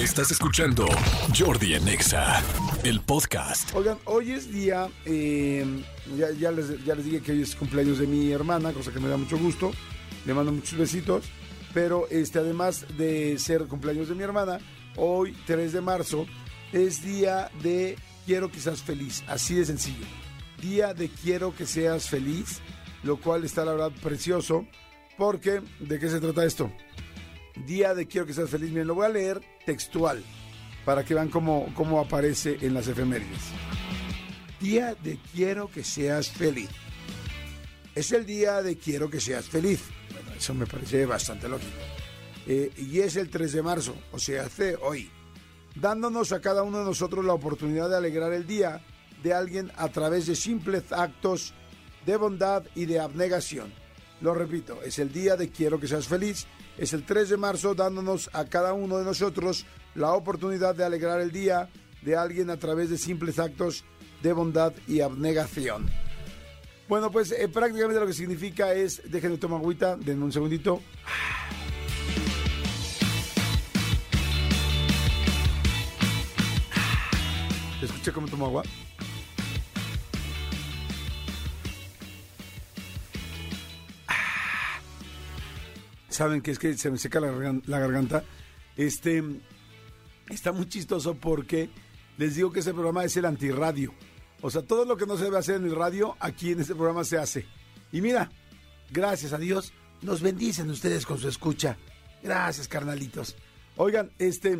Estás escuchando Jordi Anexa, el podcast. Oigan, hoy es día, eh, ya, ya les, ya les dije que hoy es cumpleaños de mi hermana, cosa que me da mucho gusto. Le mando muchos besitos. Pero este, además de ser cumpleaños de mi hermana, hoy, 3 de marzo, es día de quiero que seas feliz. Así de sencillo. Día de quiero que seas feliz, lo cual está la verdad precioso. Porque, ¿de qué se trata esto? Día de quiero que seas feliz. Miren, lo voy a leer textual para que vean cómo, cómo aparece en las efemérides. Día de quiero que seas feliz. Es el día de quiero que seas feliz. Bueno, eso me parece bastante lógico. Eh, y es el 3 de marzo, o sea, hace hoy. Dándonos a cada uno de nosotros la oportunidad de alegrar el día de alguien a través de simples actos de bondad y de abnegación. Lo repito, es el día de quiero que seas feliz. Es el 3 de marzo dándonos a cada uno de nosotros la oportunidad de alegrar el día de alguien a través de simples actos de bondad y abnegación. Bueno, pues eh, prácticamente lo que significa es, déjenme tomar agüita, denme un segundito. ¿Escuché cómo tomo agua? Saben que es que se me seca la, gargan- la garganta. Este está muy chistoso porque les digo que ese programa es el antirradio. O sea, todo lo que no se debe hacer en el radio, aquí en este programa se hace. Y mira, gracias a Dios, nos bendicen ustedes con su escucha. Gracias, carnalitos. Oigan, este,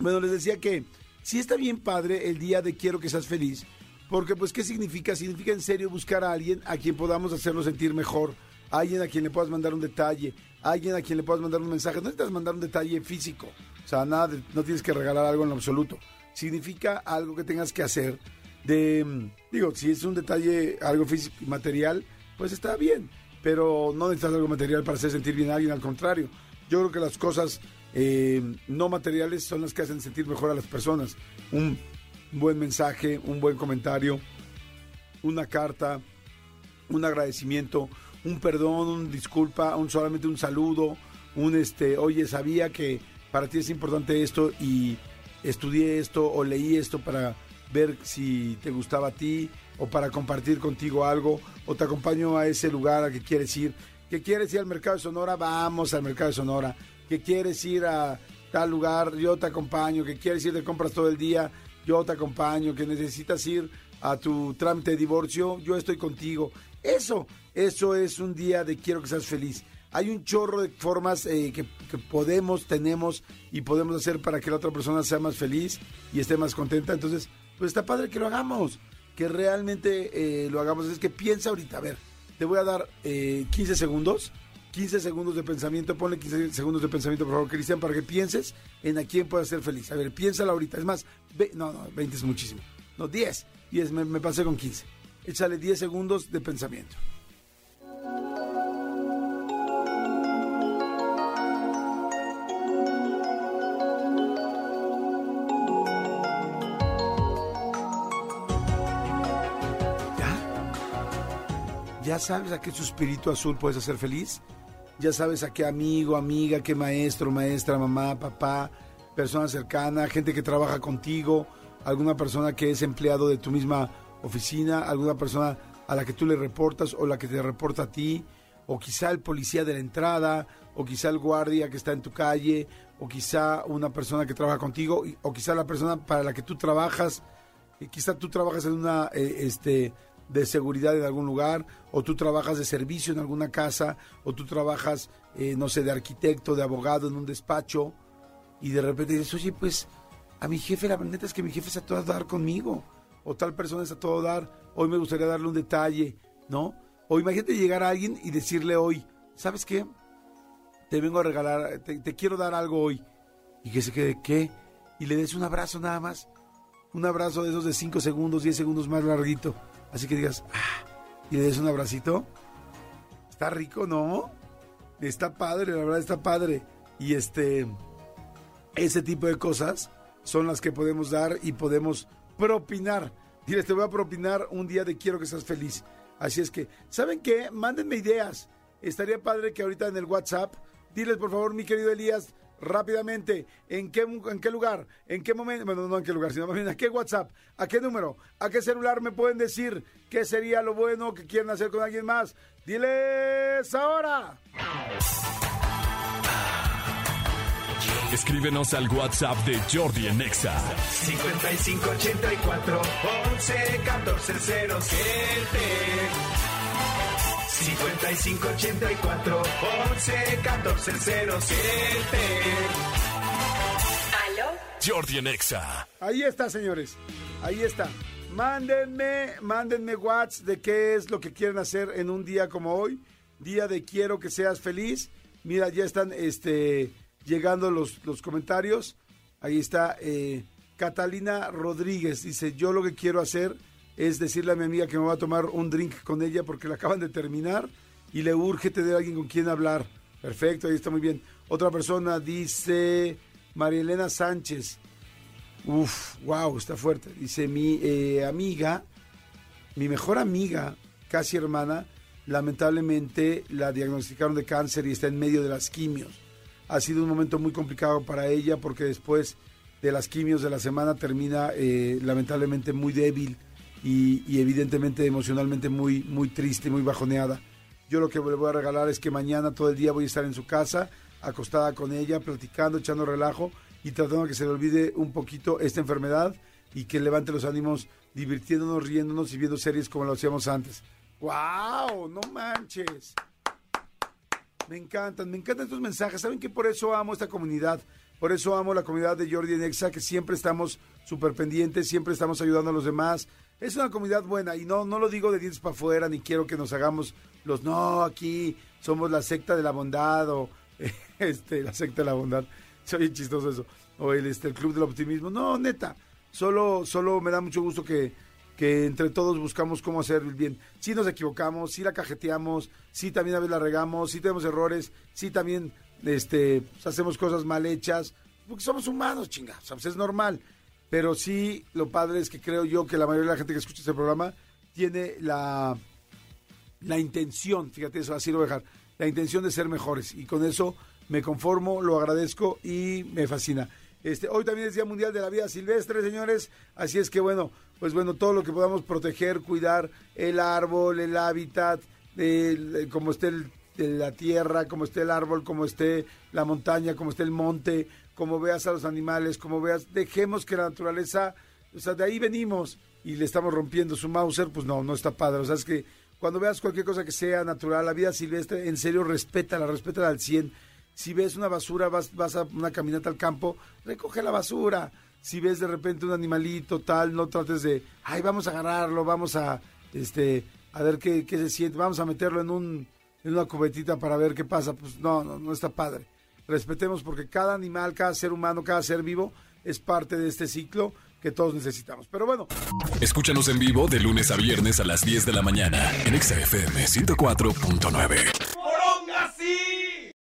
bueno, les decía que sí está bien padre el día de quiero que seas feliz, porque pues, ¿qué significa? Significa en serio buscar a alguien a quien podamos hacerlo sentir mejor, alguien a quien le puedas mandar un detalle, alguien a quien le puedas mandar un mensaje. No necesitas mandar un detalle físico, o sea, nada, no tienes que regalar algo en lo absoluto. Significa algo que tengas que hacer digo, si es un detalle, algo físico y material, pues está bien, pero no necesitas algo material para hacer sentir bien a alguien, al contrario. Yo creo que las cosas eh, no materiales son las que hacen sentir mejor a las personas. Un buen mensaje, un buen comentario, una carta, un agradecimiento, un perdón, un disculpa, un solamente un saludo, un este, oye, sabía que para ti es importante esto y estudié esto o leí esto para ver si te gustaba a ti o para compartir contigo algo o te acompaño a ese lugar al que quieres ir. ¿Que quieres ir al mercado de Sonora? Vamos al mercado de Sonora. ¿Que quieres ir a tal lugar? Yo te acompaño. ¿Que quieres ir de compras todo el día? Yo te acompaño. ¿Que necesitas ir a tu trámite de divorcio? Yo estoy contigo. Eso, eso es un día de quiero que seas feliz. Hay un chorro de formas eh, que, podemos, tenemos y podemos hacer para que la otra persona sea más feliz y esté más contenta. Entonces, pues está padre que lo hagamos, que realmente eh, lo hagamos. Es que piensa ahorita, a ver, te voy a dar eh, 15 segundos, 15 segundos de pensamiento, ponle 15 segundos de pensamiento, por favor, Cristian, para que pienses en a quién puedes ser feliz. A ver, piénsalo ahorita. Es más, ve- no, no, 20 es muchísimo. No, 10, 10, me, me pasé con 15. Échale 10 segundos de pensamiento. ¿Ya? ¿Ya sabes a qué suspirito azul puedes hacer feliz? ¿Ya sabes a qué amigo, amiga, qué maestro, maestra, mamá, papá, persona cercana, gente que trabaja contigo, alguna persona que es empleado de tu misma oficina, alguna persona a la que tú le reportas o la que te reporta a ti, o quizá el policía de la entrada, o quizá el guardia que está en tu calle, o quizá una persona que trabaja contigo, o quizá la persona para la que tú trabajas, y quizá tú trabajas en una eh, este de seguridad en algún lugar o tú trabajas de servicio en alguna casa o tú trabajas eh, no sé de arquitecto de abogado en un despacho y de repente dices oye pues a mi jefe la neta es que mi jefe es a dar conmigo o tal persona es a todo dar hoy me gustaría darle un detalle no o imagínate llegar a alguien y decirle hoy sabes qué te vengo a regalar te, te quiero dar algo hoy y que se quede qué y le des un abrazo nada más un abrazo de esos de 5 segundos, 10 segundos más larguito. Así que digas, ah, y le des un abracito. Está rico, ¿no? Está padre, la verdad está padre. Y este, ese tipo de cosas son las que podemos dar y podemos propinar. Diles, te voy a propinar un día de quiero que seas feliz. Así es que, ¿saben qué? Mándenme ideas. Estaría padre que ahorita en el WhatsApp, diles por favor, mi querido Elías, rápidamente, ¿en qué, en qué lugar? ¿En qué momento? Bueno, no en qué lugar, sino más bien, ¿a qué WhatsApp? ¿A qué número? ¿A qué celular me pueden decir qué sería lo bueno que quieren hacer con alguien más? Diles ahora. Escríbenos al WhatsApp de Jordi en Exa. 5584 11 14 07 5584 11 14 07 ¿Aló? Jordi en Exa. Ahí está, señores. Ahí está. Mándenme, mándenme WhatsApp de qué es lo que quieren hacer en un día como hoy. Día de quiero que seas feliz. Mira, ya están este, llegando los, los comentarios. Ahí está eh, Catalina Rodríguez. Dice, yo lo que quiero hacer es decirle a mi amiga que me va a tomar un drink con ella porque la acaban de terminar y le urge tener a alguien con quien hablar. Perfecto, ahí está muy bien. Otra persona dice María Elena Sánchez. Uf, wow, está fuerte. Dice mi eh, amiga, mi mejor amiga, casi hermana, lamentablemente la diagnosticaron de cáncer y está en medio de las quimios. Ha sido un momento muy complicado para ella porque después de las quimios de la semana termina eh, lamentablemente muy débil y, evidentemente emocionalmente muy, muy triste, muy bajoneada. Yo lo que le voy a regalar es que mañana todo el día voy a estar en su casa, acostada con ella, platicando, echando relajo y tratando que se le olvide un poquito esta enfermedad y que levante los ánimos divirtiéndonos, riéndonos y viendo series como lo hacíamos antes. ¡Wow! ¡No manches! Me encantan, me encantan estos mensajes. ¿Saben que por eso amo esta comunidad? Por eso amo la comunidad de Jordi Nexa, que siempre estamos súper pendientes, siempre estamos ayudando a los demás. Es una comunidad buena y no, no lo digo de dientes para afuera, ni quiero que nos hagamos los no, aquí somos la secta de la bondad o este, la secta de la bondad. Soy chistoso eso. O el, este, el club del optimismo. No, neta. Solo, solo me da mucho gusto que, que entre todos buscamos cómo hacer el bien. Si nos equivocamos, si la cajeteamos, si también a veces la regamos, si tenemos errores, si también este, pues, hacemos cosas mal hechas, porque somos humanos, chinga, pues, es normal. Pero sí, lo padre es que creo yo que la mayoría de la gente que escucha este programa tiene la, la intención, fíjate eso, así lo voy a dejar, la intención de ser mejores. Y con eso me conformo, lo agradezco y me fascina. Este, hoy también es Día Mundial de la Vida Silvestre, señores. Así es que bueno, pues bueno, todo lo que podamos proteger, cuidar el árbol, el hábitat, como esté la tierra, como esté el árbol, como esté la montaña, como esté el monte, como veas a los animales, como veas, dejemos que la naturaleza, o sea, de ahí venimos y le estamos rompiendo su Mauser, pues no, no está padre. O sea, es que cuando veas cualquier cosa que sea natural, la vida silvestre, en serio, respétala, respétala al 100. Si ves una basura, vas, vas a una caminata al campo, recoge la basura. Si ves de repente un animalito tal, no trates de, ay, vamos a agarrarlo, vamos a, este, a ver qué, qué se siente, vamos a meterlo en un, en una cubetita para ver qué pasa. Pues no, no, no está padre. Respetemos porque cada animal, cada ser humano, cada ser vivo es parte de este ciclo que todos necesitamos. Pero bueno, Escúchanos en vivo de lunes a viernes a las 10 de la mañana en Exa FM 104.9.